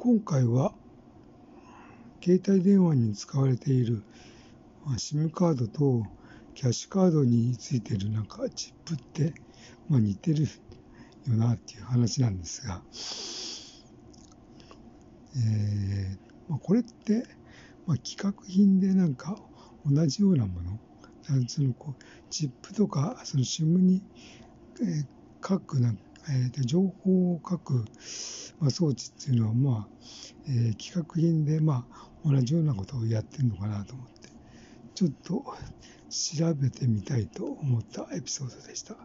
今回は携帯電話に使われている、SIM カードとキャッシュカードについてるなんかチップって、まあ、似てるよなっていう話なんですが、えーまあ、これって、まあ、企画品でなんか同じようなものそのこうチップとかその SIM に、えー、書くなんえー、情報を書く、まあ、装置っていうのは、まあえー、企画品で、まあ、同じようなことをやってるのかなと思ってちょっと調べてみたいと思ったエピソードでした。